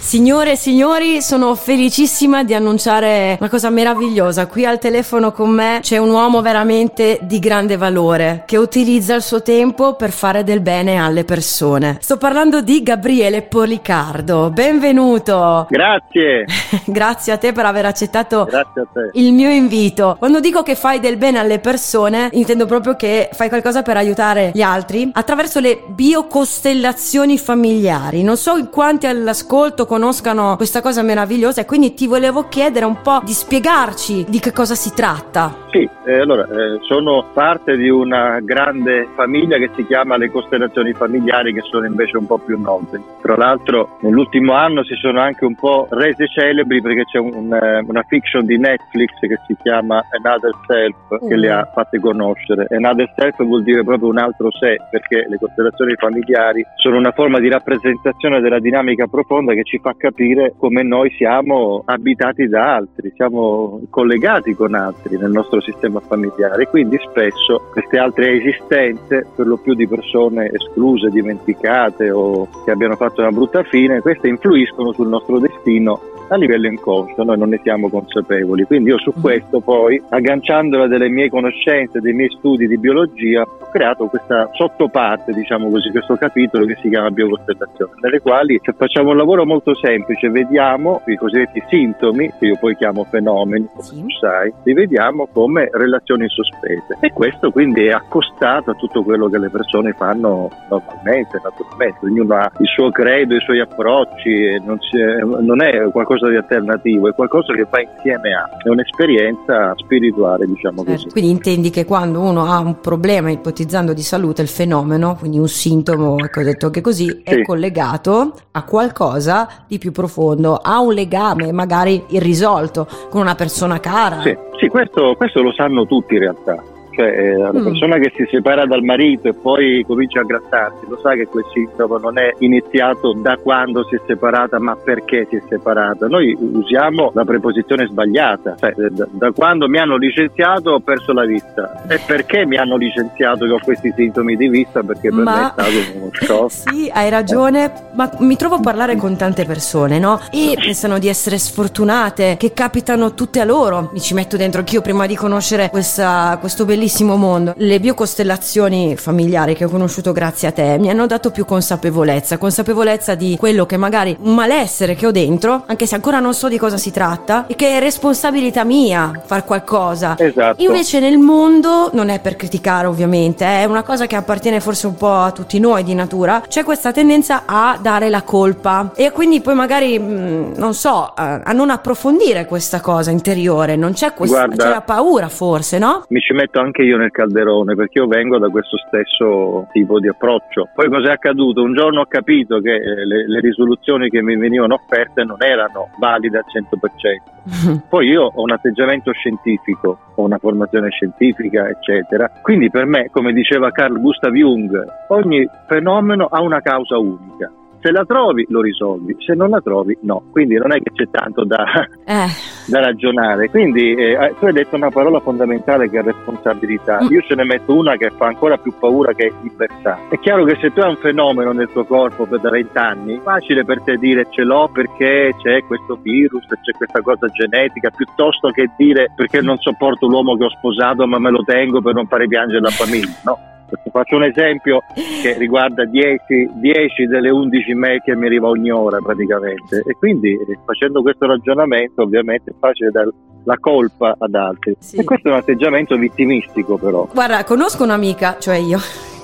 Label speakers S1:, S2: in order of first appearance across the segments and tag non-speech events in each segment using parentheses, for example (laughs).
S1: Signore e signori, sono felicissima di annunciare una cosa meravigliosa. Qui al telefono con me c'è un uomo veramente di grande valore che utilizza il suo tempo per fare del bene alle persone. Sto parlando di Gabriele Policardo. Benvenuto.
S2: Grazie. (laughs)
S1: Grazie a te per aver accettato il mio invito. Quando dico che fai del bene alle persone, intendo proprio che fai qualcosa per aiutare gli altri attraverso le biocostellazioni familiari. Non so in quanti all'ascolto conoscano questa cosa meravigliosa e quindi ti volevo chiedere un po' di spiegarci di che cosa si tratta.
S2: Sì, eh, allora eh, sono parte di una grande famiglia che si chiama le costellazioni familiari che sono invece un po' più note. Tra l'altro nell'ultimo anno si sono anche un po' rese celebri perché c'è un, eh, una fiction di Netflix che si chiama Another Self che le ha fatte conoscere. Another Self vuol dire proprio un altro sé perché le costellazioni familiari sono una forma di rappresentazione della dinamica profonda che ci fa capire come noi siamo abitati da altri, siamo collegati con altri nel nostro sistema familiare. Quindi spesso queste altre esistenze, per lo più di persone escluse, dimenticate o che abbiano fatto una brutta fine, queste influiscono sul nostro destino a livello inconscio, noi non ne siamo consapevoli. Quindi io su questo poi, agganciandola delle mie conoscenze, dei miei studi di biologia, ho creato questa sottoparte, diciamo così, questo capitolo che si chiama biocostellazione, nelle quali facciamo un lavoro molto semplice, vediamo i cosiddetti sintomi, che io poi chiamo fenomeni, come
S1: Sì.
S2: tu sai, li vediamo come relazioni sospese. E questo quindi è accostato a tutto quello che le persone fanno normalmente, naturalmente. Ognuno ha il suo credo, i suoi approcci, non, non è qualcosa di alternativo, è qualcosa che va insieme a, è un'esperienza spirituale, diciamo
S1: Certo,
S2: così.
S1: Quindi intendi che quando uno ha un problema ipotizzando di salute, il fenomeno, quindi un sintomo, ecco detto anche così, è
S2: Sì.
S1: collegato a qualcosa di più profondo, ha un legame magari irrisolto con una persona cara.
S2: Sì, sì, questo, questo lo sanno tutti in realtà. Cioè, eh, la
S1: Mm.
S2: persona che si separa dal marito e poi comincia a grattarsi, lo sa che quel sintomo non è iniziato da quando si è separata, ma perché si è separata. Noi usiamo la preposizione sbagliata, cioè eh, da, da quando mi hanno licenziato ho perso la vista. E perché mi hanno licenziato che ho questi sintomi di vista? Perché per
S1: Ma-
S2: me è stato uno (laughs) shock.
S1: Sì, hai ragione, ma mi trovo a parlare con tante persone, no? E pensano di essere sfortunate, che capitano tutte a loro. Mi ci metto dentro anch'io prima di conoscere questa- questo bellissimo mondo. Le biocostellazioni familiari che ho conosciuto grazie a te mi hanno dato più consapevolezza, consapevolezza di quello che magari un malessere che ho dentro, anche se ancora non so di cosa si tratta, e che è responsabilità mia far qualcosa.
S2: Esatto.
S1: Invece nel mondo, non è per criticare ovviamente, è una cosa che appartiene forse un po' a tutti noi di natura, c'è questa tendenza a dare la colpa e quindi poi magari, mh, non so, a, a non approfondire questa cosa interiore, non c'è questa,
S2: Guarda-
S1: c'è la paura forse, no?
S2: mi ci metto anche io nel calderone perché io vengo da questo stesso tipo di approccio. Poi cos'è accaduto? Un giorno ho capito che eh, le, le risoluzioni che mi venivano offerte non erano valide al 100%. (laughs) Poi io ho un atteggiamento scientifico, ho una formazione scientifica, eccetera. Quindi per me, come diceva Carl Gustav Jung, ogni fenomeno ha una causa unica. Se la trovi lo risolvi, se non la trovi no. Quindi non è che c'è tanto da,
S1: Eh,
S2: da ragionare. Quindi eh, tu hai detto una parola fondamentale che è responsabilità.
S1: Mm.
S2: Io ce ne metto una che fa ancora più paura che è libertà. È chiaro che se tu hai un fenomeno nel tuo corpo per 30 anni, è facile per te dire ce l'ho perché c'è questo virus, c'è questa cosa genetica, piuttosto che dire perché non sopporto l'uomo che ho sposato ma me lo tengo per non fare piangere la famiglia. No. Faccio un esempio che riguarda 10, 10 delle 11 mail che mi arriva ogni ora praticamente e quindi facendo questo ragionamento ovviamente è facile dare la colpa ad altri
S1: Sì.
S2: e questo è un atteggiamento vittimistico però
S1: guarda, conosco un'amica, cioè io,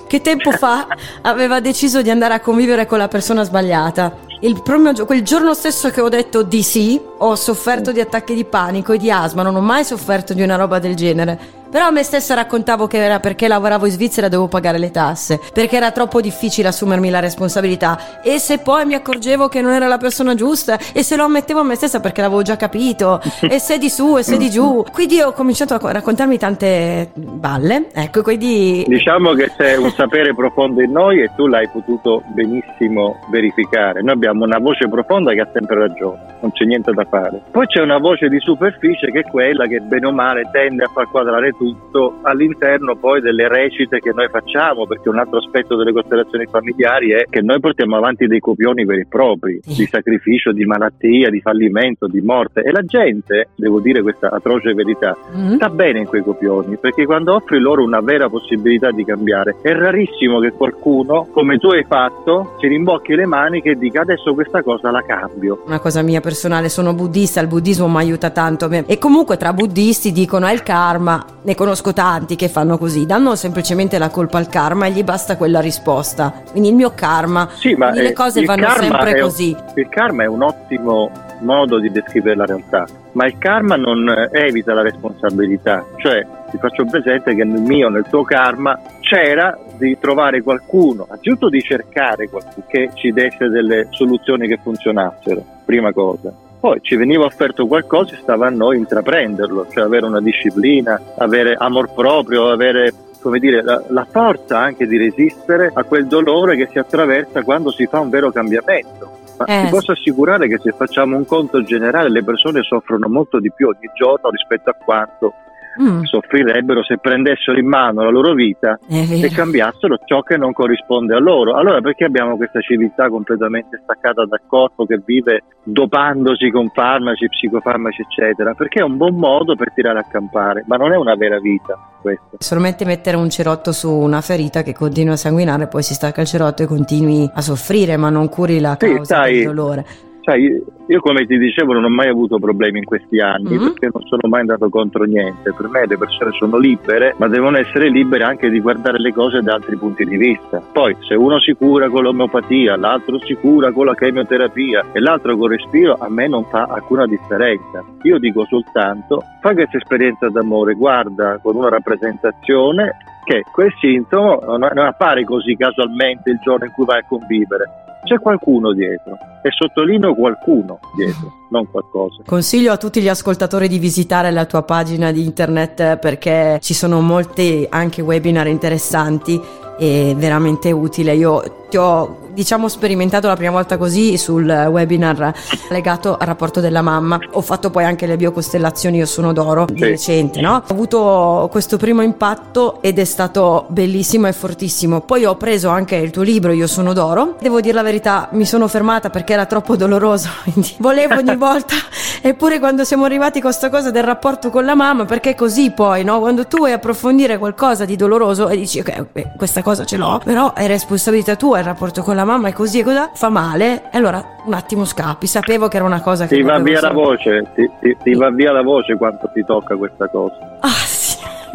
S1: che tempo fa (laughs) aveva deciso di andare a convivere con la persona sbagliata. Il quel giorno stesso che ho detto di sì, ho sofferto di attacchi di panico e di asma, non ho mai sofferto di una roba del genere. Però a me stessa raccontavo che era perché lavoravo in Svizzera e dovevo pagare le tasse, perché era troppo difficile assumermi la responsabilità. E se poi mi accorgevo che non era la persona giusta, e se lo ammettevo a me stessa perché l'avevo già capito, (laughs) e se di su e se di giù. Quindi ho cominciato a co- raccontarmi tante balle, ecco, quindi
S2: diciamo che c'è un sapere profondo in noi e tu l'hai potuto benissimo verificare noi abbiamo una voce profonda che ha sempre ragione non c'è niente da fare poi c'è una voce di superficie che è quella che bene o male tende a far quadrare tutto tutto all'interno poi delle recite che noi facciamo, perché un altro aspetto delle costellazioni familiari è che noi portiamo avanti dei copioni veri e propri, di sacrificio, di malattia, di fallimento, di morte e la gente, devo dire questa atroce verità, mm-hmm. sta bene in quei copioni, perché quando offri loro una vera possibilità di cambiare, è rarissimo che qualcuno, come tu hai fatto, si rimbocchi le maniche e dica adesso questa cosa la cambio.
S1: Una cosa mia personale, sono buddista, il buddismo mi aiuta tanto e comunque tra buddisti dicono è il karma, ne conosco tanti che fanno così, danno semplicemente la colpa al karma e gli basta quella risposta. Quindi il mio karma,
S2: sì, ma
S1: le cose vanno sempre così.
S2: Un, il karma è un ottimo modo di descrivere la realtà, ma il karma non evita la responsabilità, cioè ti faccio presente che nel mio, nel tuo karma c'era di trovare qualcuno, anzitutto di cercare qualcuno che ci desse delle soluzioni che funzionassero, prima cosa. Poi ci veniva offerto qualcosa e stava a noi intraprenderlo, cioè avere una disciplina, avere amor proprio, avere come dire, la, la, forza anche di resistere a quel dolore che si attraversa quando si fa un vero cambiamento. Ma eh. ti posso assicurare che se facciamo un conto generale le persone soffrono molto di più ogni giorno rispetto a quanto mm. soffrirebbero se prendessero in mano la loro vita e cambiassero ciò che non corrisponde a loro. Allora perché abbiamo questa civiltà completamente staccata dal corpo che vive dopandosi con farmaci, psicofarmaci, eccetera? Perché è un buon modo per tirare a campare, ma non è una vera vita. Questo.
S1: Solamente mettere un cerotto su una ferita che continua a sanguinare, poi si stacca il cerotto e continui a soffrire, ma non curi la causa sì, del dolore.
S2: Sai, io come ti dicevo non ho mai avuto problemi in questi anni mm-hmm. perché non sono mai andato contro niente. Per me le persone sono libere, ma devono essere libere anche di guardare le cose da altri punti di vista. Poi se uno si cura con l'omeopatia, l'altro si cura con la chemioterapia e l'altro con il respiro, a me non fa alcuna differenza. Io dico soltanto, fai questa esperienza d'amore, guarda con una rappresentazione che quel sintomo non appare così casualmente il giorno in cui vai a convivere c'è qualcuno dietro e sottolineo qualcuno dietro, non qualcosa.
S1: Consiglio a tutti gli ascoltatori di visitare la tua pagina di internet perché ci sono molti anche webinar interessanti e veramente utile. Io ti ho diciamo sperimentato la prima volta così sul webinar legato al rapporto della mamma. Ho fatto poi anche le biocostellazioni Io sono d'oro di recente, no? Ho avuto questo primo impatto ed è stato bellissimo e fortissimo. Poi ho preso anche il tuo libro Io sono d'oro. Devo dire la verità, mi sono fermata perché era troppo doloroso, (laughs) quindi volevo ogni (laughs) volta eppure quando siamo arrivati a questa cosa del rapporto con la mamma, perché così poi, no? Quando tu vuoi approfondire qualcosa di doloroso e dici ok, questa cosa ce l'ho, però è responsabilità tua il rapporto con la mamma è così e così, fa male, e allora un attimo scappi. Sapevo che era una cosa che...
S2: Ti va via solo... la voce, ti, ti, ti va via la voce quando ti tocca questa cosa.
S1: Ah sì.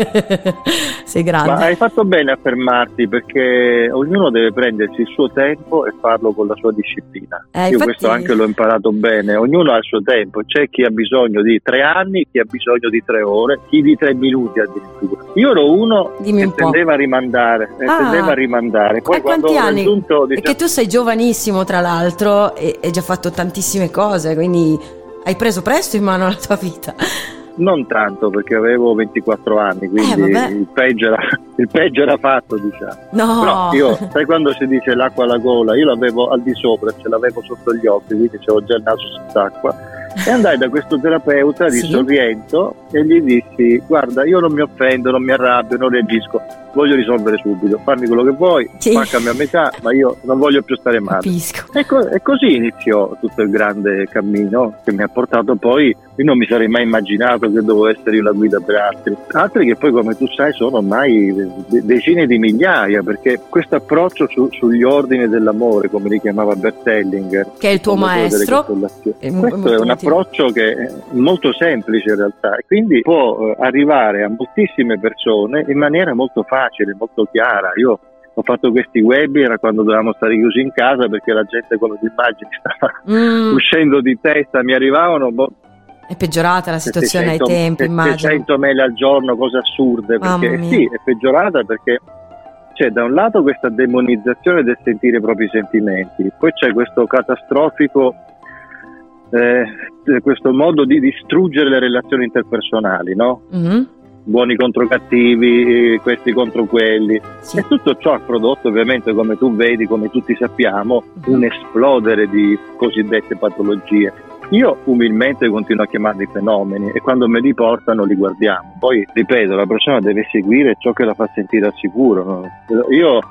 S1: (laughs) Sei grande.
S2: Ma hai fatto bene a fermarti perché ognuno deve prendersi il suo tempo e farlo con la sua disciplina. Eh, Io infatti... questo anche l'ho imparato bene. Ognuno ha il suo tempo. C'è chi ha bisogno di tre anni, chi ha bisogno di tre ore, chi di tre minuti addirittura. Io ero uno Dimmi che un tendeva a rimandare. Ah, tendeva a rimandare.
S1: Poi quanti anni? Raggiunto, diciamo... Perché tu sei giovanissimo, tra l'altro, e hai già fatto tantissime cose, quindi hai preso presto in mano la tua vita.
S2: Non tanto perché avevo 24 anni, quindi eh, il, peggio era, (laughs) il, peggio era, fatto, diciamo.
S1: No.
S2: Però io, sai quando si dice l'acqua alla gola? Io l'avevo al di sopra, ce l'avevo sotto gli occhi, quindi avevo già il naso sott'acqua. E andai da questo terapeuta di sì. Sorrento e gli dissi: Guarda, io non mi offendo, non mi arrabbio, non reagisco, voglio risolvere subito. Fammi quello che vuoi, sì. mancami a metà, ma io non voglio più stare male. E, co- e così iniziò tutto il grande cammino che mi ha portato poi io non mi sarei mai immaginato che dovevo essere io la guida per altri. Altri che poi, come tu sai, sono ormai decine di migliaia, perché questo approccio su, sugli ordini dell'amore, come li chiamava Bert Hellinger,
S1: che è il tuo maestro,
S2: è questo è un approccio che è molto semplice in realtà e quindi può eh, arrivare a moltissime persone in maniera molto facile, molto chiara. Io ho fatto questi webinar quando dovevamo stare chiusi in casa perché la gente con le immagini stava mm. uscendo di testa, mi arrivavano boh,
S1: è peggiorata la situazione 700, ai tempi, 700 immagino.
S2: 700 mail al giorno, cose assurde. Perché, sì, è peggiorata perché c'è da un lato questa demonizzazione del sentire i propri sentimenti, poi c'è questo catastrofico, eh, questo modo di distruggere le relazioni interpersonali, no? Mm-hmm. Buoni contro cattivi, questi contro quelli. Sì. E tutto ciò ha prodotto, ovviamente, come tu vedi, come tutti sappiamo, un esplodere di cosiddette patologie Io umilmente continuo a chiamarli fenomeni e quando me li portano li guardiamo. Poi, ripeto, la persona deve seguire ciò che la fa sentire al sicuro. No? Io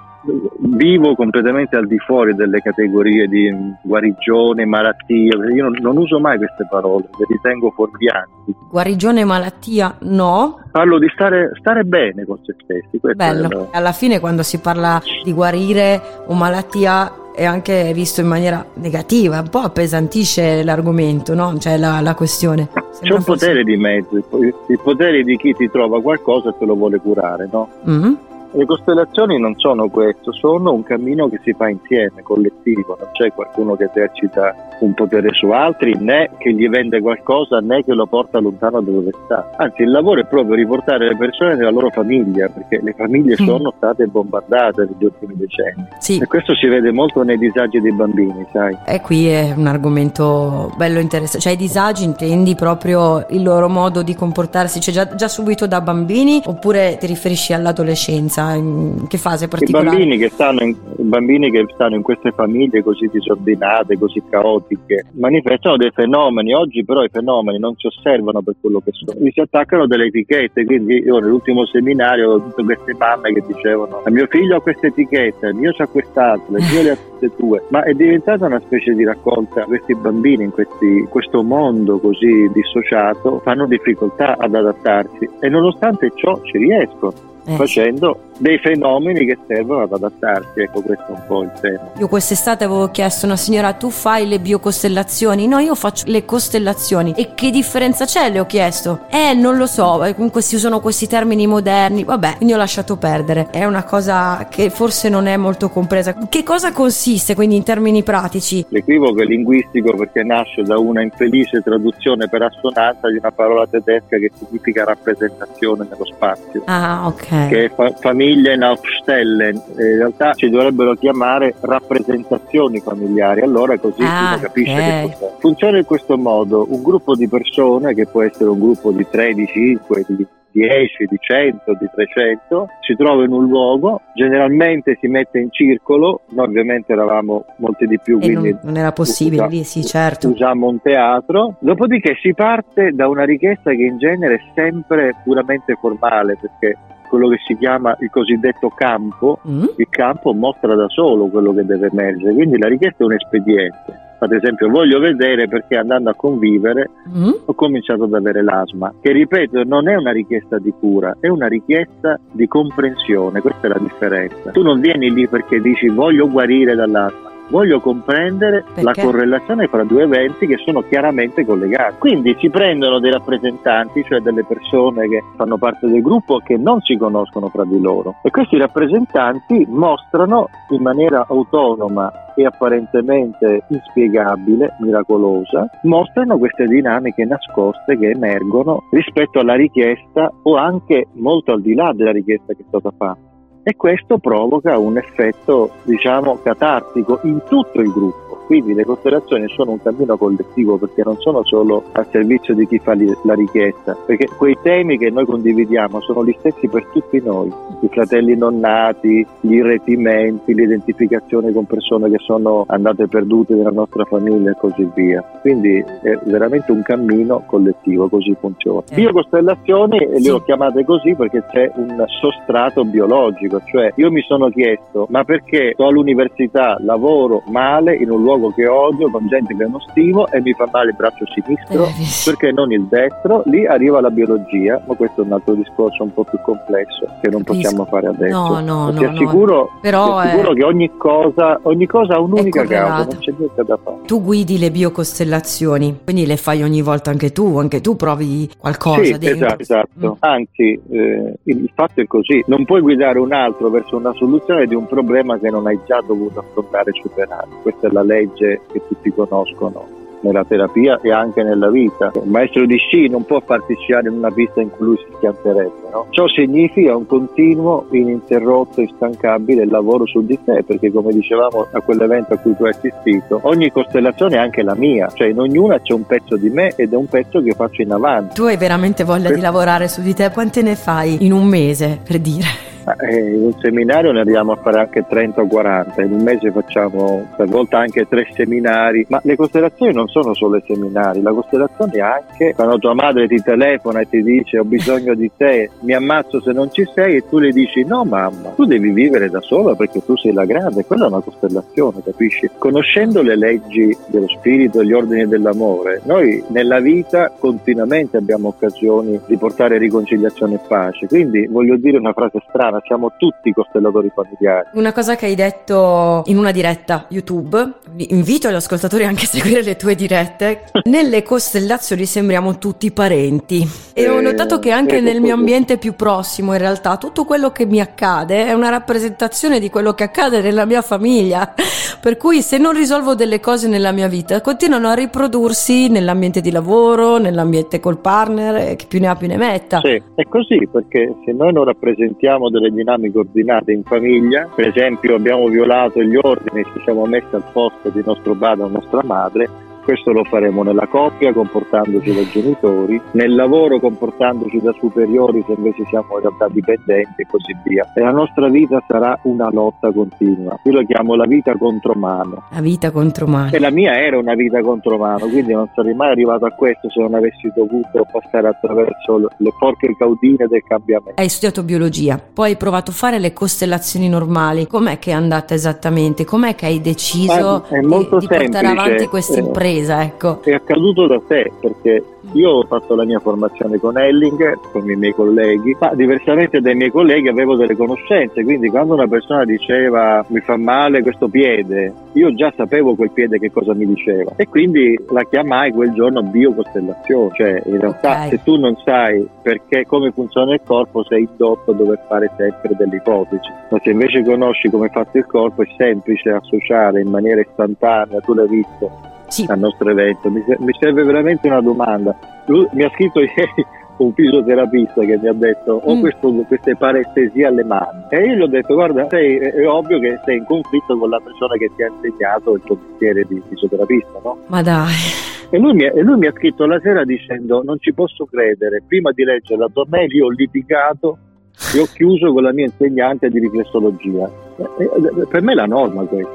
S2: vivo completamente al di fuori delle categorie di guarigione, malattia, io non, non uso mai queste parole, le ritengo fuorvianti.
S1: Guarigione malattia no?
S2: Parlo di stare, stare bene con se stessi.
S1: Bello,
S2: è...
S1: alla fine quando si parla di guarire o malattia è anche visto in maniera negativa, un po' appesantisce l'argomento, no? Cioè la, la questione.
S2: C'è un potere di mezzo, il potere di chi ti trova qualcosa e te lo vuole curare, no? Mm-hmm. Le costellazioni non sono questo, sono un cammino che si fa insieme, collettivo, non c'è qualcuno che esercita un potere su altri, né che gli vende qualcosa, né che lo porta lontano da dove sta. Anzi, il lavoro è proprio riportare le persone nella loro famiglia, perché le famiglie mm. sono state bombardate negli ultimi decenni. Sì. E questo si vede molto nei disagi dei bambini, sai.
S1: E qui è un argomento bello interessante. Cioè, i disagi intendi proprio il loro modo di comportarsi, cioè già, già subito da bambini, oppure ti riferisci all'adolescenza? Adolescenza? In che fase particolare?
S2: I bambini che stanno in, bambini che stanno in queste famiglie così disordinate, così caotiche, manifestano dei fenomeni. Oggi però i fenomeni non si osservano per quello che sono, si attaccano delle etichette. Quindi io nell'ultimo seminario ho tutte queste mamme che dicevano mio figlio ha questa etichetta, il mio ha quest'altra, mio le ha tutte tue. Ma è diventata una specie di raccolta. Questi bambini in, questi, in questo mondo così dissociato fanno difficoltà ad adattarsi e nonostante ciò ci riescono eh. facendo dei fenomeni che servono ad adattarsi. Ecco, questo è un po' il tema.
S1: Io quest'estate avevo chiesto a una signora: tu fai le biocostellazioni? No, io faccio le costellazioni. E che differenza c'è? Le ho chiesto. Eh, non lo so. Eh, comunque si usano questi termini moderni. Vabbè, quindi ho lasciato perdere. È una cosa che forse non è molto compresa. Che cosa consiste quindi in termini pratici?
S2: L'equivoco è linguistico perché nasce da una infelice traduzione per assonanza di una parola tedesca che significa rappresentazione nello spazio.
S1: Ah, ok.
S2: Che è fa- famiglia Familienaufstellen, in realtà ci dovrebbero chiamare rappresentazioni familiari, allora così ah, si capisce okay. che cos'è. Funziona. In questo modo, un gruppo di persone, che può essere un gruppo di 3, di 5, di 10, di 100, di 300, si trova in un luogo, generalmente si mette in circolo, noi ovviamente eravamo molti di più, quindi
S1: non, non, era possibile lì, sì certo.
S2: Usiamo un teatro, dopodiché si parte da una richiesta che in genere è sempre puramente formale, perché quello che si chiama il cosiddetto campo, mm. il campo mostra da solo quello che deve emergere, quindi la richiesta è un espediente. Ad esempio, voglio vedere perché andando a convivere mm. ho cominciato ad avere l'asma, che ripeto non è una richiesta di cura, è una richiesta di comprensione, questa è la differenza. Tu non vieni lì perché dici voglio guarire dall'asma, voglio comprendere Perché? la correlazione fra due eventi che sono chiaramente collegati. Quindi si prendono dei rappresentanti, cioè delle persone che fanno parte del gruppo che non si conoscono fra di loro e questi rappresentanti mostrano in maniera autonoma e apparentemente inspiegabile, miracolosa, mostrano queste dinamiche nascoste che emergono rispetto alla richiesta o anche molto al di là della richiesta che è stata fatta e questo provoca un effetto diciamo catartico in tutto il gruppo quindi le costellazioni sono un cammino collettivo perché non sono solo al servizio di chi fa la richiesta, perché quei temi che noi condividiamo sono gli stessi per tutti noi, i fratelli non nati, gli irretimenti, l'identificazione con persone che sono andate perdute nella nostra famiglia e così via. Quindi è veramente un cammino collettivo, così funziona. Eh. Biocostellazioni sì. le ho chiamate così perché c'è un sostrato biologico, cioè io mi sono chiesto ma perché sto all'università, lavoro male in un luogo luogo che odio, con gente che non stimo e mi fa male il braccio sinistro, eh, perché non il destro? Lì arriva la biologia, ma questo è un altro discorso un po' più complesso che non possiamo fare adesso.
S1: No, no,
S2: ti assicuro,
S1: no. Però
S2: ti assicuro è... che ogni cosa, ogni cosa ha un'unica causa, non c'è niente da fare.
S1: Tu guidi le biocostellazioni, quindi le fai ogni volta anche tu, anche tu provi qualcosa
S2: sì,
S1: dentro.
S2: Esatto, esatto. Mm. Anzi, eh, il fatto è così, non puoi guidare un altro verso una soluzione di un problema che non hai già dovuto affrontare e superare. Questa è la legge legge che tutti conoscono nella terapia e anche nella vita. Un maestro di sci non può farti sciare in una pista in cui lui si schianterebbe. No? Ciò significa un continuo, ininterrotto, instancabile lavoro su di te, perché come dicevamo a quell'evento a cui tu hai assistito, ogni costellazione è anche la mia, cioè in ognuna c'è un pezzo di me ed è un pezzo che faccio in avanti.
S1: Tu hai veramente voglia per... di lavorare su di te, quante ne fai in un mese per dire?
S2: Eh, in un seminario ne arriviamo a fare anche 30 o 40, in un mese facciamo talvolta anche tre seminari, ma le costellazioni non sono solo i seminari, la costellazione è anche quando tua madre ti telefona e ti dice ho bisogno di te, mi ammazzo se non ci sei e tu le dici no mamma, tu devi vivere da sola perché tu sei la grande, quella è una costellazione, capisci? Conoscendo le leggi dello spirito, gli ordini dell'amore, noi nella vita continuamente abbiamo occasioni di portare riconciliazione e pace, quindi voglio dire una frase strana, siamo tutti costellatori familiari.
S1: Una cosa che hai detto in una diretta YouTube, invito gli ascoltatori anche a seguire le tue dirette, (laughs) nelle costellazioni sembriamo tutti parenti e ho notato che anche nel mio ambiente più prossimo in realtà tutto quello che mi accade è una rappresentazione di quello che accade nella mia famiglia, per cui se non risolvo delle cose nella mia vita continuano a riprodursi nell'ambiente di lavoro, nell'ambiente col partner, che più ne ha più ne metta.
S2: Sì, è così perché se noi non rappresentiamo delle dinamiche ordinate in famiglia, per esempio abbiamo violato gli ordini, ci siamo messi al posto di nostro padre o nostra madre, questo lo faremo nella coppia comportandoci da genitori, nel lavoro comportandoci da superiori se invece siamo in realtà dipendenti e così via. E la nostra vita sarà una lotta continua. Io lo chiamo la vita contro mano.
S1: La vita contro mano.
S2: E la mia era una vita contro mano, quindi non sarei mai arrivato a questo se non avessi dovuto passare attraverso le porche caudine del cambiamento.
S1: Hai studiato biologia, poi hai provato a fare le costellazioni normali. Com'è che è andata esattamente? Com'è che hai deciso
S2: è
S1: di, di portare avanti questa
S2: Eh,
S1: impresa? Ecco.
S2: È accaduto da sé perché io ho fatto la mia formazione con Ellinger, con i miei colleghi, ma diversamente dai miei colleghi avevo delle conoscenze, quindi quando una persona diceva mi fa male questo piede, io già sapevo quel piede che cosa mi diceva e quindi la chiamai quel giorno biocostellazione, cioè in realtà
S1: Ok.
S2: se tu non sai perché come funziona il corpo sei indotto a dover fare sempre delle ipotesi, ma se invece conosci come è fatto il corpo è semplice associare in maniera istantanea, tu l'hai visto,
S1: Sì,
S2: al nostro evento. Mi, mi serve veramente una domanda. Lui mi ha scritto (laughs) ieri un fisioterapista che mi ha detto ho
S1: Mm.
S2: questo- queste parestesie alle mani e io gli ho detto guarda sei, è, è ovvio che sei in conflitto con la persona che ti ha insegnato il tuo mestiere di fisioterapista no?
S1: ma dai.
S2: e, lui mi, e lui mi ha scritto la sera dicendo non ci posso credere prima di leggere la tua mail io ho litigato e ho chiuso con la mia insegnante di riflessologia E- e- per me è la norma questa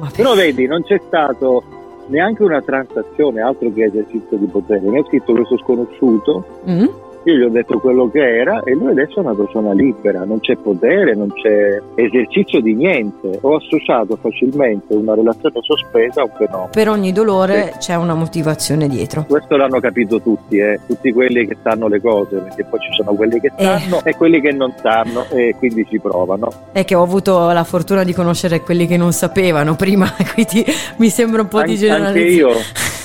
S1: Ma
S2: però vedi, non c'è stato neanche una transazione, altro che esercizio di potere. Mi ha scritto questo sconosciuto,
S1: Mm?
S2: Io gli ho detto quello che era e lui adesso è una persona libera, non c'è potere, non c'è esercizio di niente. Ho associato facilmente una relazione sospesa a un fenomeno.
S1: Per ogni dolore c'è una motivazione dietro.
S2: Questo l'hanno capito tutti, eh? tutti quelli che sanno le cose, perché poi ci sono quelli che
S1: Eh.
S2: sanno e quelli che non sanno e quindi ci provano.
S1: È che ho avuto la fortuna di conoscere quelli che non sapevano prima, (laughs) quindi mi sembra un po' di
S2: Anche- anche
S1: generalizzazione.
S2: io. (laughs)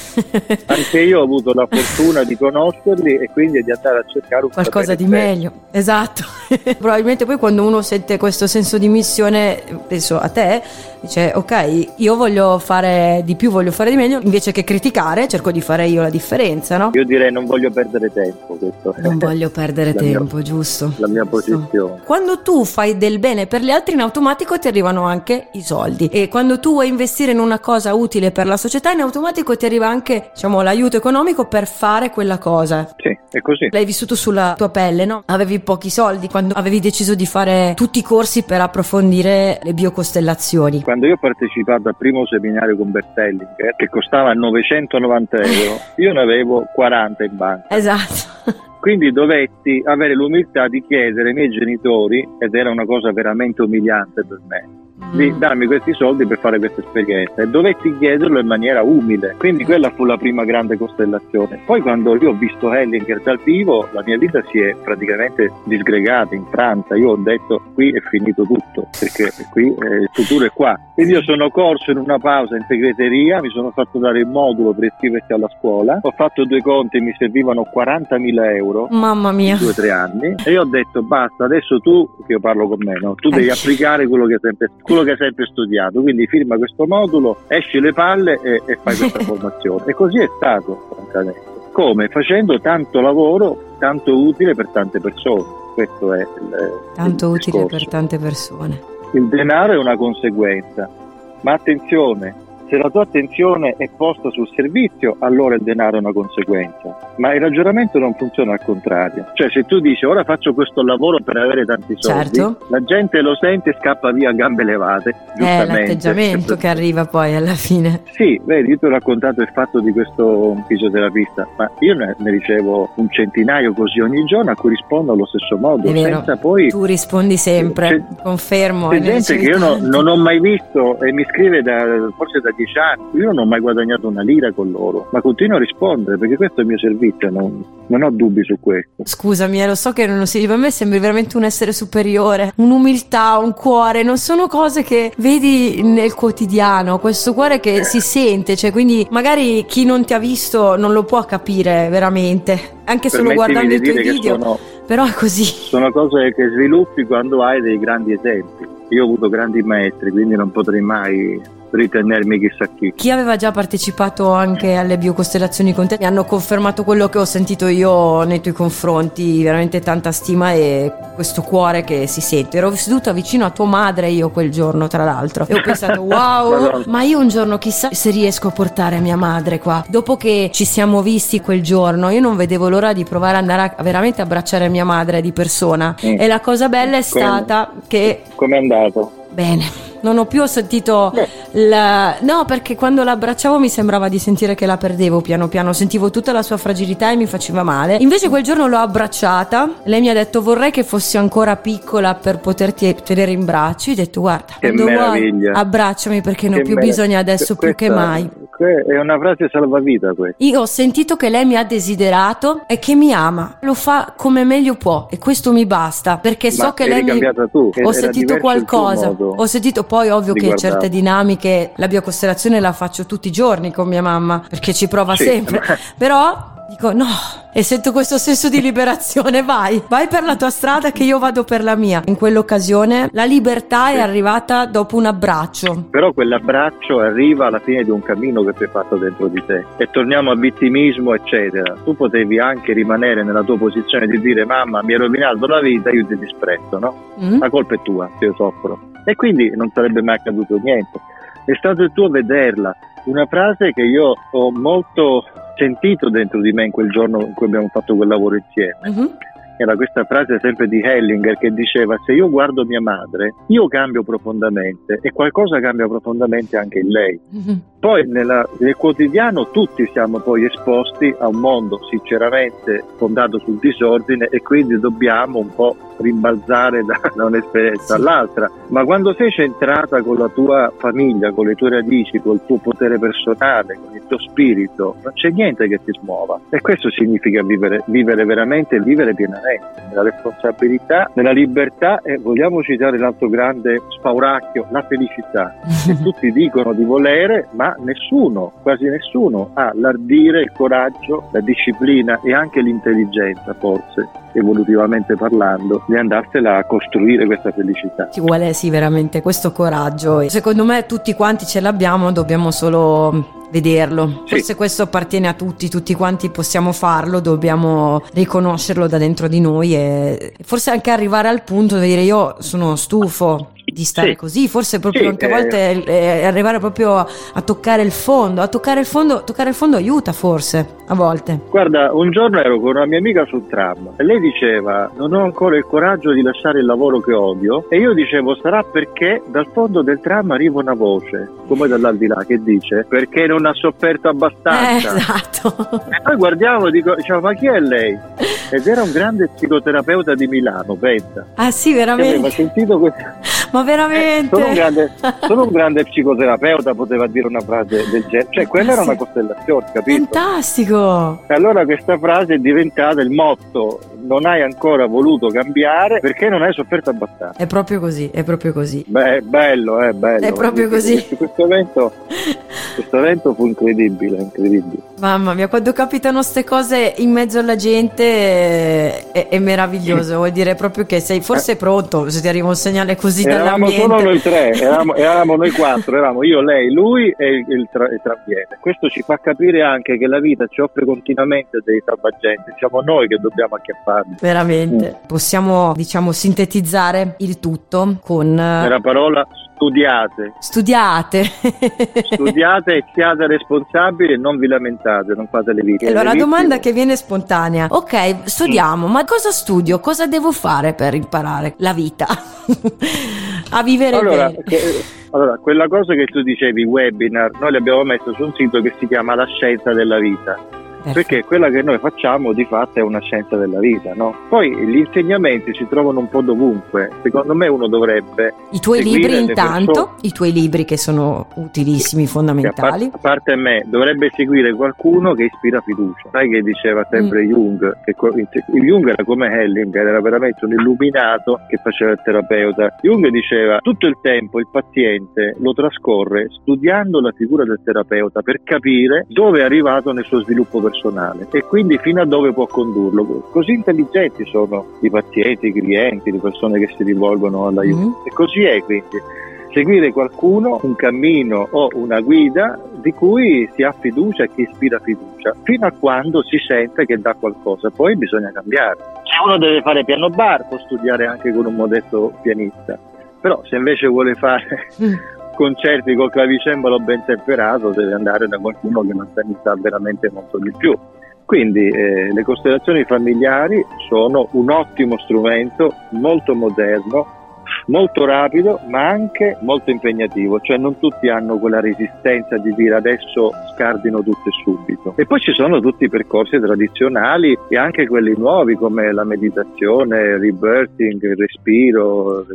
S2: Anche io ho avuto la fortuna di conoscerli e quindi di andare a cercare un
S1: Qualcosa di meglio, esatto. (laughs) Probabilmente poi quando uno sente questo senso di missione, penso a te, dice ok, io voglio fare di più, voglio fare di meglio, invece che criticare cerco di fare io la differenza, no?
S2: Io direi non voglio perdere tempo, questo
S1: Non voglio perdere (laughs)
S2: la mia-
S1: tempo, giusto?
S2: la mia
S1: Giusto.
S2: posizione.
S1: Quando tu fai del bene per gli altri, in automatico ti arrivano anche i soldi. E quando tu vuoi investire in una cosa utile per la società, in automatico ti arriva anche, diciamo, l'aiuto economico per fare quella cosa.
S2: Sì, è così.
S1: L'hai vissuto sulla tua pelle, no? Avevi pochi soldi quando avevi deciso di fare tutti i corsi per approfondire le biocostellazioni.
S2: Quando io ho partecipato al primo seminario con Bertellinger, che costava 990 (laughs) euro, io ne avevo 40 in banca.
S1: Esatto. (laughs)
S2: Quindi dovetti avere l'umiltà di chiedere ai miei genitori, ed era una cosa veramente umiliante per me, di
S1: Mm.
S2: darmi questi soldi per fare questa esperienza e dovetti chiederlo in maniera umile. Quindi quella fu la prima grande costellazione. Poi quando io ho visto Hellinger dal vivo, la mia vita si è praticamente disgregata in Francia. Io ho detto qui è finito tutto, perché qui eh, il futuro è qua. Quindi io sono corso in una pausa in segreteria, mi sono fatto dare il modulo per iscriversi alla scuola, ho fatto due conti, mi servivano 40.000 euro
S1: Mamma mia.
S2: due o tre anni e io ho detto basta adesso tu che io parlo con me no? tu devi
S1: Eh.
S2: applicare quello che, hai sempre, quello che hai sempre studiato quindi firma questo modulo esci le palle e, e fai questa (laughs) formazione e così è stato francamente come? facendo tanto lavoro tanto utile per tante persone questo è il,
S1: Tanto
S2: il
S1: utile
S2: discorso.
S1: per tante persone.
S2: il denaro è una conseguenza ma attenzione se la tua attenzione è posta sul servizio, allora il denaro è una conseguenza. Ma il ragionamento non funziona al contrario. Cioè, se tu dici ora faccio questo lavoro per avere tanti soldi,
S1: Certo.
S2: la gente lo sente e scappa via a gambe levate.
S1: È
S2: giustamente.
S1: l'atteggiamento che arriva poi alla fine.
S2: Sì, vedi, io ti ho raccontato il fatto di questo fisioterapista, ma io ne, ne ricevo un centinaio così ogni giorno a cui rispondo allo stesso modo,
S1: È vero.
S2: poi...
S1: Tu rispondi sempre,
S2: C'è-
S1: confermo.
S2: C'è
S1: e ne
S2: gente che io no- non ho mai visto e mi scrive da, forse da dieci anni, io non ho mai guadagnato una lira con loro, ma continuo a rispondere perché questo è il mio servizio, non, non ho dubbi su questo.
S1: Scusami, eh, lo so che non si per me sembri veramente un essere superiore, un'umiltà, un cuore, non sono cose che vedi nel quotidiano, questo cuore che si sente, cioè quindi magari chi non ti ha visto non lo può capire veramente, anche solo guardando i tuoi video,
S2: sono,
S1: però è così.
S2: sono cose che sviluppi quando hai dei grandi esempi. Io ho avuto grandi maestri, quindi non potrei mai ritenermi chissà chi.
S1: Chi aveva già partecipato anche alle biocostellazioni con te mi hanno confermato quello che ho sentito io nei tuoi confronti, veramente tanta stima e questo cuore che si sente. Ero seduta vicino a tua madre io quel giorno, tra l'altro, e ho pensato (laughs) wow, ma io un giorno chissà se riesco a portare mia madre qua. Dopo che ci siamo visti quel giorno, io non vedevo l'ora di provare ad andare a veramente abbracciare mia madre di persona.
S2: Mm.
S1: E la cosa bella è
S2: Come-
S1: stata che
S2: Com'è andato?
S1: Bene. Non ho più sentito la... No, perché quando l'abbracciavo mi sembrava di sentire che la perdevo piano piano, sentivo tutta la sua fragilità e mi faceva male. Invece quel giorno l'ho abbracciata, lei mi ha detto vorrei che fossi ancora piccola per poterti tenere in braccio. Io ho detto guarda,
S2: Che
S1: vuoi
S2: meraviglia.
S1: abbracciami perché ne ho
S2: Che
S1: più
S2: meraviglia.
S1: bisogno adesso più che
S2: Questa-
S1: mai.
S2: È una frase salvavita questa.
S1: Io ho sentito che lei mi ha desiderato e che mi ama, lo fa come meglio può e questo mi basta perché so
S2: Ma
S1: che
S2: eri
S1: lei mi...
S2: tu,
S1: Ho
S2: era
S1: sentito qualcosa, ho sentito poi ovvio che
S2: guardare.
S1: certe dinamiche, la biocostellazione la faccio tutti i giorni con mia mamma perché ci prova
S2: Sì,
S1: sempre, però dico no e sento questo senso di liberazione, vai, vai per la tua strada che io vado per la mia. In quell'occasione la libertà è arrivata dopo un abbraccio.
S2: Però quell'abbraccio arriva alla fine di un cammino che tu hai fatto dentro di te. E torniamo al vittimismo, eccetera. Tu potevi anche rimanere nella tua posizione di dire mamma mi hai rovinato la vita, io ti disprezzo, no?
S1: Mm?
S2: La colpa è tua, se io soffro. E quindi non sarebbe mai accaduto niente. È stato il tuo vederla. Una frase che io ho molto sentito dentro di me in quel giorno in cui abbiamo fatto quel lavoro insieme.
S1: Mhm.
S2: era questa frase sempre di Hellinger che diceva se io guardo mia madre io cambio profondamente e qualcosa cambia profondamente anche in lei.
S1: Mhm.
S2: Poi nella- nel quotidiano tutti siamo poi esposti a un mondo sinceramente fondato sul disordine e quindi dobbiamo un po' rimbalzare da, da un'esperienza
S1: Sì.
S2: all'altra. Ma quando sei centrata con la tua famiglia, con le tue radici, col tuo potere personale, con il tuo spirito, non c'è niente che ti smuova. E questo significa vivere, vivere veramente e vivere pienamente, nella responsabilità, nella libertà e vogliamo citare l'altro grande spauracchio, la felicità che (laughs) tutti dicono di volere, ma nessuno, quasi nessuno, ha l'ardire, il coraggio, la disciplina e anche l'intelligenza, forse, evolutivamente parlando, di andarsela a costruire questa felicità.
S1: Ci vuole sì veramente questo coraggio secondo me tutti quanti ce l'abbiamo, dobbiamo solo vederlo.
S2: Sì.
S1: Forse questo appartiene a tutti, tutti quanti possiamo farlo, dobbiamo riconoscerlo da dentro di noi e forse anche arrivare al punto di dire io sono stufo di stare
S2: Sì.
S1: così, forse proprio
S2: Sì,
S1: anche a
S2: eh.
S1: volte eh, arrivare proprio a, a toccare il fondo, a toccare il fondo, toccare il fondo aiuta forse a volte.
S2: Guarda, un giorno ero con una mia amica sul tram e lei diceva non ho ancora il coraggio di lasciare il lavoro che odio e io dicevo sarà perché dal fondo del tram arriva una voce, come dall'aldilà, che dice perché non ha sofferto
S1: Eh,
S2: abbastanza.
S1: esatto.
S2: E poi guardiamo e dico, diciamo, ma chi è lei? Ed era un grande psicoterapeuta di Milano, pensa.
S1: Ah sì,
S2: Che aveva
S1: veramente.
S2: sentito questo.
S1: Ma veramente.
S2: Solo un, grande, solo un grande psicoterapeuta poteva dire una frase del genere. Cioè, quella era una costellazione, capito?
S1: Fantastico.
S2: E allora questa frase è diventata il motto. Non hai ancora voluto cambiare perché non hai sofferto abbastanza.
S1: È proprio così, è proprio così.
S2: Beh, è bello, è bello.
S1: È proprio così.
S2: Questo, questo evento, (laughs) questo evento fu incredibile, incredibile.
S1: Mamma mia, quando capitano ste cose in mezzo alla gente eh, è, è meraviglioso, vuol dire proprio che sei forse pronto se ti arriva un segnale così
S2: Eravamo
S1: dall'ambiente.
S2: solo noi tre, (laughs) eravamo, eravamo noi quattro, eravamo io, lei, lui e il, il, tra, il tramviere. Questo ci fa capire anche che la vita ci offre continuamente dei salvagenti, siamo noi che dobbiamo acchiappare farlo.
S1: Veramente. Possiamo, diciamo, sintetizzare il tutto con... eh,
S2: Nella parola studiate,
S1: Studiate. (laughs)
S2: studiate e siate responsabili e non vi lamentate, non fate le vittime.
S1: Allora,
S2: vittime-
S1: domanda che viene spontanea. Ok, studiamo, ma cosa studio? Cosa devo fare per imparare la vita? (laughs) A vivere
S2: Allora,
S1: bene.
S2: che- allora, quella cosa che tu dicevi, webinar, noi l'abbiamo messo su un sito che si chiama La scienza della vita. Perché quella che noi facciamo di fatto è una scienza della vita, no? Poi gli insegnamenti si trovano un po' dovunque. Secondo me uno dovrebbe
S1: I tuoi libri intanto,
S2: persone-
S1: i tuoi libri che sono utilissimi,
S2: che a,
S1: fondamentali.
S2: par- a parte me, dovrebbe seguire qualcuno che ispira fiducia. Sai che diceva sempre
S1: Mm.
S2: Jung? Che co- Jung era come Hellinger, era veramente un illuminato che faceva il terapeuta. Jung diceva tutto il tempo il paziente lo trascorre studiando la figura del terapeuta per capire dove è arrivato nel suo sviluppo personale e quindi fino a dove può condurlo. Così intelligenti sono i pazienti, i clienti, le persone che si rivolgono all'aiuto.
S1: Mm.
S2: E così è quindi seguire qualcuno, un cammino o una guida di cui si ha fiducia e che ispira fiducia, fino a quando si sente che dà qualcosa, poi bisogna cambiare. Se uno deve fare piano bar può studiare anche con un modesto pianista, però se invece vuole fare
S1: Mm.
S2: Concerti col clavicembalo ben temperato deve andare da qualcuno che non sa veramente molto di più. Quindi eh, le costellazioni familiari sono un ottimo strumento, molto moderno, molto rapido ma anche molto impegnativo, cioè non tutti hanno quella resistenza di dire adesso scardino tutto e subito. E poi ci sono tutti i percorsi tradizionali e anche quelli nuovi come la meditazione, il rebirthing, il respiro,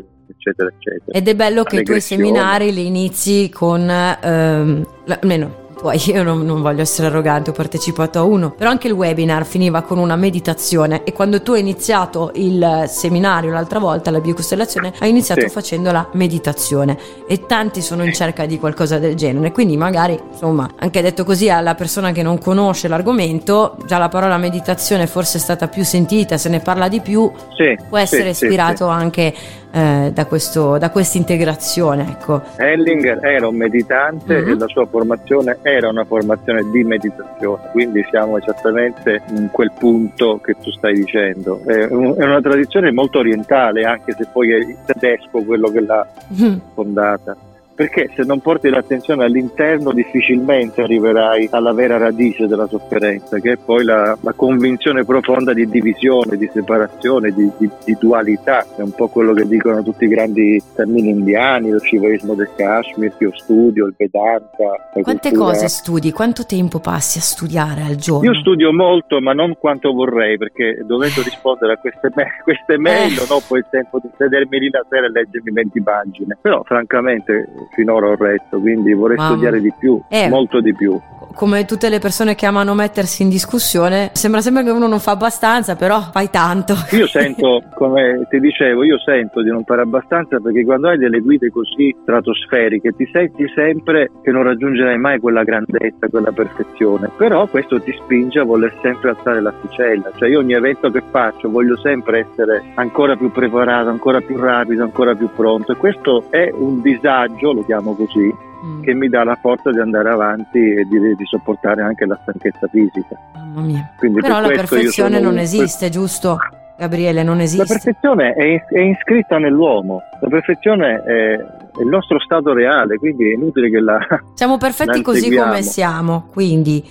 S2: eccetera, eccetera.
S1: Ed è bello che i tuoi seminari li inizi con, ehm, almeno io non, non voglio essere arrogante, ho partecipato a uno, però anche il webinar finiva con una meditazione e quando tu hai iniziato il seminario l'altra volta, la biocostellazione, hai iniziato
S2: Sì.
S1: facendo la meditazione e tanti sono in cerca di qualcosa del genere, quindi magari, insomma, anche detto così alla persona che non conosce l'argomento, già la parola meditazione forse è stata più sentita, se ne parla di più,
S2: Sì,
S1: può essere
S2: sì,
S1: ispirato anche eh, da, questo, da questa integrazione, ecco.
S2: sì. Hellinger era un meditante
S1: Mhm.
S2: e la sua formazione era una formazione di meditazione, quindi siamo esattamente in quel punto che tu stai dicendo. È, un- è una tradizione molto orientale, anche se poi è il tedesco quello che l'ha
S1: Mm.
S2: fondata. Perché se non porti l'attenzione all'interno difficilmente arriverai alla vera radice della sofferenza, che è poi la, la convinzione profonda di divisione, di separazione, di, di- di dualità. È un po' quello che dicono tutti i grandi cammini indiani, lo scivoismo del Kashmir, che io studio, il Vedanta.
S1: Quante
S2: cultura-
S1: cose studi? Quanto tempo passi a studiare al giorno?
S2: Io studio molto, ma non quanto vorrei, perché dovendo rispondere a queste, me- (laughs) queste mail
S1: Eh.
S2: non ho poi il tempo di sedermi lì la sera e leggermi 20 pagine. Però, francamente, finora ho retto, quindi vorrei
S1: Mamma.
S2: studiare di più,
S1: Eh.
S2: molto di più.
S1: Come tutte le persone che amano mettersi in discussione, sembra sempre che uno non fa abbastanza, però fai tanto.
S2: Io (laughs) sento, come ti dicevo, io sento di non fare abbastanza perché quando hai delle guide così stratosferiche ti senti sempre che non raggiungerai mai quella grandezza, quella perfezione. Però questo ti spinge a voler sempre alzare l'asticella. Cioè io ogni evento che faccio voglio sempre essere ancora più preparato, ancora più rapido, ancora più pronto. E questo è un disagio, lo chiamo così,
S1: Mm,
S2: che mi dà la forza di andare avanti e di, di sopportare anche la stanchezza fisica.
S1: Mamma mia.
S2: Quindi
S1: Però
S2: per
S1: la perfezione non esiste, giusto? Gabriele, non
S2: La
S1: esiste.
S2: perfezione è, è iscritta nell'uomo, la perfezione è, è il nostro stato reale, quindi è inutile che la...
S1: Siamo perfetti
S2: la
S1: così come siamo, quindi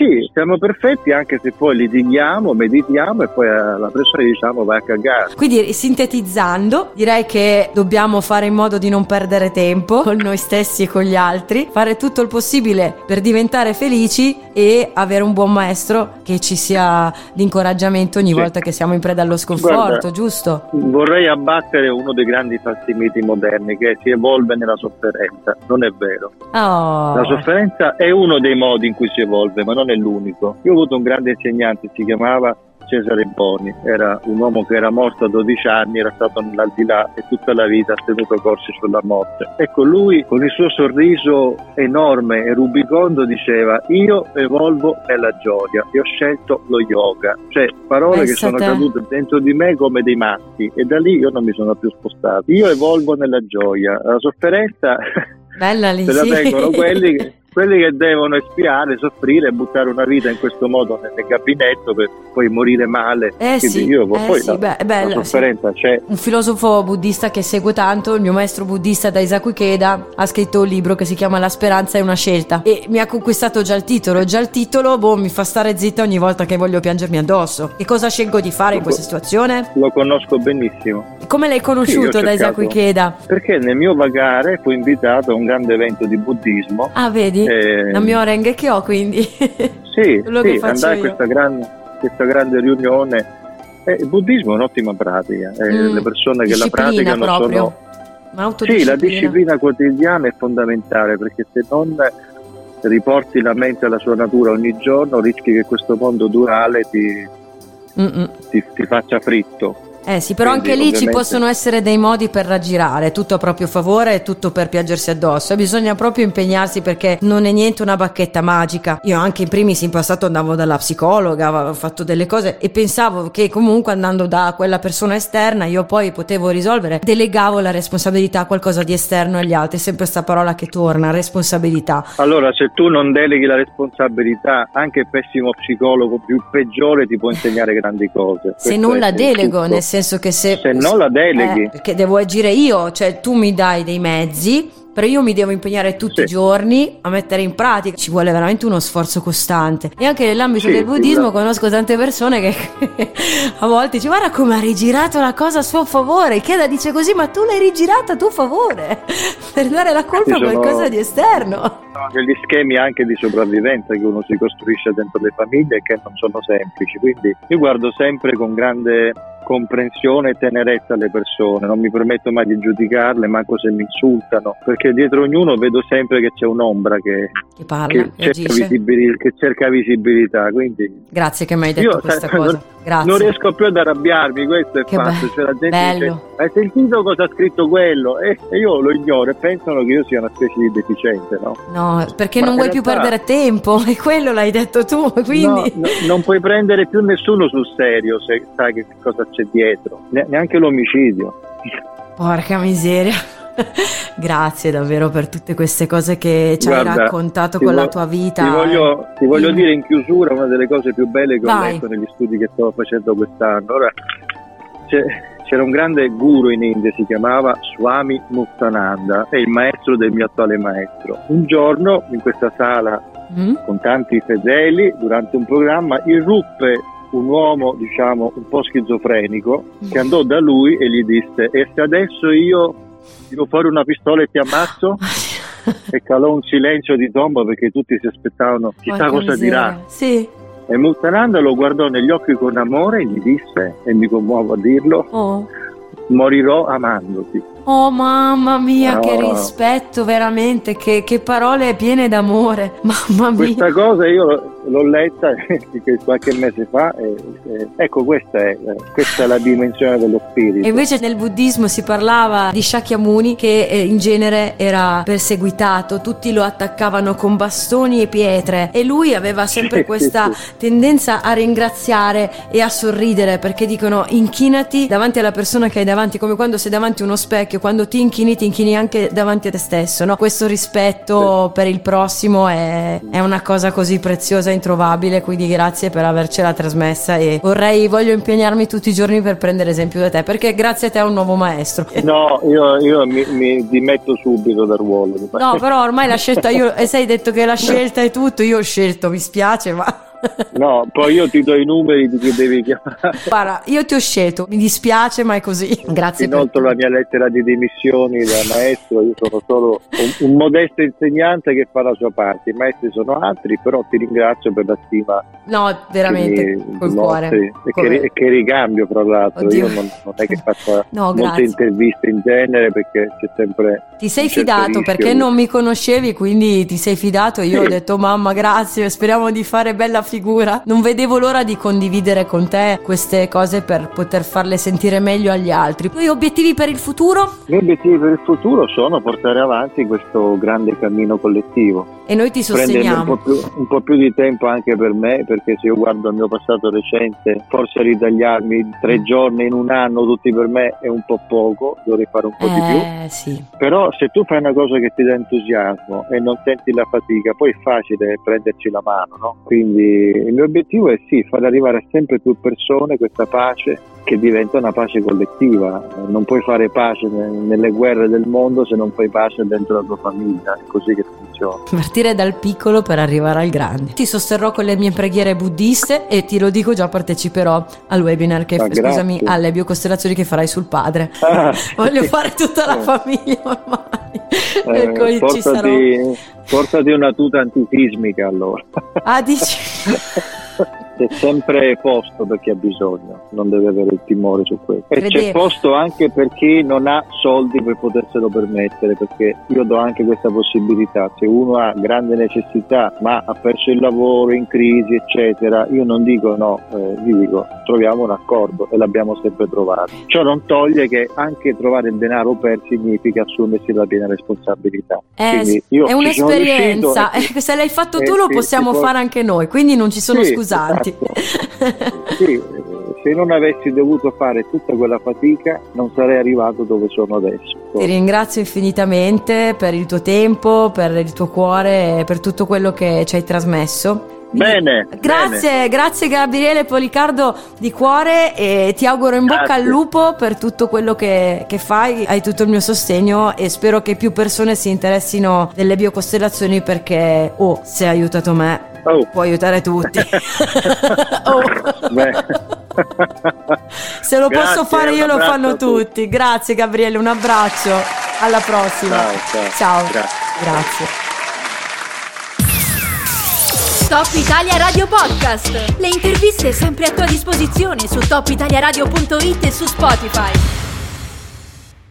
S2: Sì, siamo perfetti anche se poi litighiamo, meditiamo e poi alla persona diciamo vai a cagare.
S1: Quindi sintetizzando, direi che dobbiamo fare in modo di non perdere tempo con noi stessi e con gli altri, fare tutto il possibile per diventare felici e avere un buon maestro che ci sia l'incoraggiamento ogni
S2: Sì.
S1: volta che siamo in preda allo sconforto,
S2: Guarda,
S1: giusto?
S2: Vorrei abbattere uno dei grandi falsi miti moderni che si evolve nella sofferenza. Non è vero.
S1: Oh.
S2: La sofferenza è uno dei modi in cui si evolve, ma non è l'unico. Io ho avuto un grande insegnante, si chiamava Cesare Boni, era un uomo che era morto a 12 anni, era stato nell'aldilà e tutta la vita ha tenuto corsi sulla morte. Ecco, lui con il suo sorriso enorme e rubicondo diceva io evolvo nella gioia e ho scelto lo yoga, cioè parole
S1: Pensa
S2: che sono
S1: te.
S2: cadute dentro di me come dei matti e da lì io non mi sono più spostato. Io evolvo nella gioia, la sofferenza
S1: Bella lì, (laughs)
S2: se la
S1: sì.
S2: tengono quelli che quelli che devono espiare, soffrire e buttare una vita in questo modo nel, gabinetto per poi morire male.
S1: Eh
S2: Quindi
S1: sì,
S2: io,
S1: eh
S2: poi
S1: sì,
S2: la,
S1: beh,
S2: la
S1: bella,
S2: sofferenza c'è.
S1: Un filosofo buddista che seguo tanto, il mio maestro buddista Daisaku Ikeda, ha scritto un libro che si chiama La speranza è una scelta e mi ha conquistato già il titolo. Già il titolo, boh, mi fa stare zitta ogni volta che voglio piangermi addosso. Che cosa scelgo di fare in questa situazione?
S2: Lo conosco benissimo.
S1: Come l'hai
S2: Sì,
S1: conosciuto
S2: ho
S1: Daisaku Ikeda?
S2: Perché nel mio vagare fui invitato a un grande evento di buddismo.
S1: Ah, vedi?
S2: Eh,
S1: La mia orenga che ho, quindi. (laughs)
S2: Sì, (laughs) sì andai a questa, gran- questa grande riunione. Eh, il buddismo è un'ottima pratica, eh,
S1: Mm,
S2: le persone che la praticano
S1: proprio.
S2: sono... Sì, la disciplina quotidiana è fondamentale perché se non riporti la mente alla sua natura ogni giorno rischi che questo mondo duale ti, ti- ti faccia fritto.
S1: Eh sì, però
S2: Quindi,
S1: anche lì ci
S2: ovviamente-
S1: possono essere dei modi per raggirare, tutto a proprio favore e tutto per piangersi addosso. E bisogna proprio impegnarsi perché non è niente una bacchetta magica. Io anche in primis in passato andavo dalla psicologa, avevo fatto delle cose e pensavo che comunque andando da quella persona esterna io poi potevo risolvere. Delegavo la responsabilità a qualcosa di esterno agli altri, è sempre questa parola che torna, responsabilità.
S2: Allora, se tu non deleghi la responsabilità, anche il pessimo psicologo più peggiore ti può insegnare grandi cose.
S1: Se
S2: Questo
S1: non la delego, nel senso che se...
S2: Se non la deleghi.
S1: Eh, perché devo agire io, cioè tu mi dai dei mezzi, però io mi devo impegnare tutti
S2: Sì.
S1: i giorni a mettere in pratica. Ci vuole veramente uno sforzo costante. E anche nell'ambito
S2: Sì,
S1: del
S2: sì,
S1: buddismo
S2: esatto.
S1: conosco tante persone che (laughs) a volte dice guarda come ha rigirato la cosa a suo favore. Chieda dice così, ma tu l'hai rigirata a tuo favore (laughs) per dare la colpa a
S2: sono-
S1: qualcosa di esterno.
S2: Degli schemi anche di sopravvivenza che uno si costruisce dentro le famiglie che non sono semplici. Quindi io guardo sempre con grande comprensione e tenerezza alle persone, non mi permetto mai di giudicarle, manco se mi insultano, perché dietro ognuno vedo sempre che c'è un'ombra che,
S1: Che parla,
S2: che cerca,
S1: agisce.
S2: visibili- che cerca visibilità. Quindi
S1: Grazie che mi hai detto
S2: io
S1: questa
S2: sai,
S1: cosa.
S2: non-
S1: Grazie.
S2: non riesco più ad arrabbiarmi, questo è
S1: Che
S2: fatto.
S1: be-
S2: Cioè, la gente
S1: bello.
S2: dice, hai sentito cosa ha scritto quello? E, e io lo ignoro e pensano che io sia una specie di deficiente, no?
S1: No, perché
S2: Ma
S1: non vuoi più
S2: realtà-
S1: perdere tempo, (laughs) e quello l'hai detto tu, quindi...
S2: No, no, non puoi prendere più nessuno sul serio se sai che cosa c'è dietro, Ne- neanche l'omicidio.
S1: Porca miseria. (laughs) Grazie davvero per tutte queste cose che ci hai
S2: Guarda,
S1: raccontato
S2: ti
S1: con
S2: vo-
S1: la tua vita.
S2: Ti voglio, ti voglio dire in chiusura una delle cose più belle che ho
S1: Vai.
S2: letto negli studi che sto facendo quest'anno. Ora, c'era un grande guru in India, si chiamava Swami Muttananda, è il maestro del mio attuale maestro. Un giorno in questa sala
S1: Mm?
S2: con tanti fedeli, durante un programma, irruppe un uomo, diciamo, un po' schizofrenico, che andò da lui e gli disse: E se adesso io tiro fuori una pistola e ti ammazzo? (laughs) E calò un silenzio di tomba perché tutti si aspettavano chissà
S1: Porca
S2: cosa
S1: miseria.
S2: dirà.
S1: Sì.
S2: E Muttananda lo guardò negli occhi con amore e gli disse, e mi commuovo a dirlo,
S1: Oh.
S2: morirò amandoti.
S1: Oh mamma mia,
S2: No.
S1: che rispetto veramente, che, che parole piene d'amore. (laughs) Mamma mia.
S2: Questa cosa io l'ho- letta (laughs) che qualche mese fa e, e- ecco questa è, questa è la dimensione dello spirito.
S1: E invece nel buddismo si parlava di Shakyamuni che eh, in genere era perseguitato, tutti lo attaccavano con bastoni e pietre e lui aveva sempre (laughs) questa tendenza a ringraziare e a sorridere perché dicono inchinati davanti alla persona che hai davanti, come quando sei davanti a uno specchio, quando ti inchini ti inchini anche davanti a te stesso, no? Questo rispetto per il prossimo è, è una cosa così preziosa e introvabile, quindi grazie per avercela trasmessa e vorrei, voglio impegnarmi tutti i giorni per prendere esempio da te, perché grazie a te è un nuovo maestro.
S2: No, io, io mi, mi dimetto subito dal ruolo.
S1: No, però ormai la scelta io, e sei detto che la scelta è tutto, io ho scelto, mi spiace, ma...
S2: No, poi io ti do i numeri di chi devi chiamare.
S1: Guarda, io ti ho scelto, mi dispiace, ma è così. Grazie per
S2: Inoltre la mia lettera di dimissioni da maestro, io sono solo un, un modesto insegnante che fa la sua parte, i maestri sono altri, però ti ringrazio per la stima
S1: No, veramente,
S2: mi
S1: col cuore.
S2: e che, e che ricambio fra l'altro,
S1: Oddio.
S2: io non, non è che faccio (laughs)
S1: No,
S2: molte
S1: grazie.
S2: interviste in genere perché c'è sempre...
S1: Ti sei
S2: certo
S1: fidato
S2: rischio
S1: perché non mi conoscevi, quindi ti sei fidato. Io ho
S2: Sì.
S1: detto, mamma, grazie, speriamo di fare bella figura. Non vedevo l'ora di condividere con te queste cose per poter farle sentire meglio agli altri. Tu hai obiettivi per il futuro?
S2: I miei obiettivi per il futuro sono portare avanti questo grande cammino collettivo.
S1: E noi ti sosteniamo.
S2: Un po, più, un po' più di tempo anche per me, perché se io guardo il mio passato recente, forse ritagliarmi tre giorni in un anno tutti per me è un po' poco, dovrei fare un po'
S1: eh,
S2: di più.
S1: Sì.
S2: Però se tu fai una cosa che ti dà entusiasmo e non senti la fatica, poi è facile prenderci la mano, no? Quindi il mio obiettivo è sì, far arrivare a sempre più persone questa pace che diventa una pace collettiva. Non puoi fare pace nelle guerre del mondo se non fai pace dentro la tua famiglia, è così che funziona.
S1: Partire dal piccolo per arrivare al grande. Ti sosterrò con le mie preghiere buddiste e ti lo dico già parteciperò al webinar che
S2: Ah,
S1: scusami,
S2: grazie.
S1: alle biocostellazioni che farai sul padre.
S2: Ah, (laughs)
S1: Voglio fare tutta la
S2: Eh.
S1: famiglia ormai.
S2: Eh,
S1: per cui ci sarò.
S2: portati, portati una tuta antisismica allora.
S1: Ah, dici? (laughs)
S2: C'è sempre posto per chi ha bisogno, non deve avere il timore su questo. E
S1: Credevo.
S2: c'è posto anche per chi non ha soldi per poterselo permettere, perché io do anche questa possibilità. Se uno ha grande necessità ma ha perso il lavoro, in crisi, eccetera, io non dico no, eh, vi dico troviamo un accordo e l'abbiamo sempre trovato. Ciò non toglie che anche trovare il denaro per significa assumersi la piena responsabilità.
S1: Eh, è un'esperienza,
S2: riuscito
S1: Eh, se l'hai fatto
S2: eh,
S1: tu lo possiamo
S2: può-
S1: fare anche noi, quindi non ci sono
S2: Sì,
S1: scusanti.
S2: esatto. (laughs) Sì, se non avessi dovuto fare tutta quella fatica non sarei arrivato dove sono adesso.
S1: Ti ringrazio infinitamente per il tuo tempo, per il tuo cuore e per tutto quello che ci hai trasmesso.
S2: Bene,
S1: Grazie, grazie Gabriele Policardo di cuore e ti auguro in bocca
S2: Grazie.
S1: al lupo per tutto quello che, che fai, hai tutto il mio sostegno e spero che più persone si interessino delle biocostellazioni perché, oh, se hai aiutato me,
S2: Oh.
S1: puoi aiutare tutti. (laughs) Oh. Se lo
S2: Grazie,
S1: posso fare io lo fanno
S2: tutti.
S1: tutti. Grazie Gabriele, un abbraccio. Alla prossima.
S2: Ciao, ciao. Grazie.
S1: Grazie.
S3: Top Italia Radio Podcast. Le interviste sempre a tua disposizione su topitaliaradio.it e su Spotify.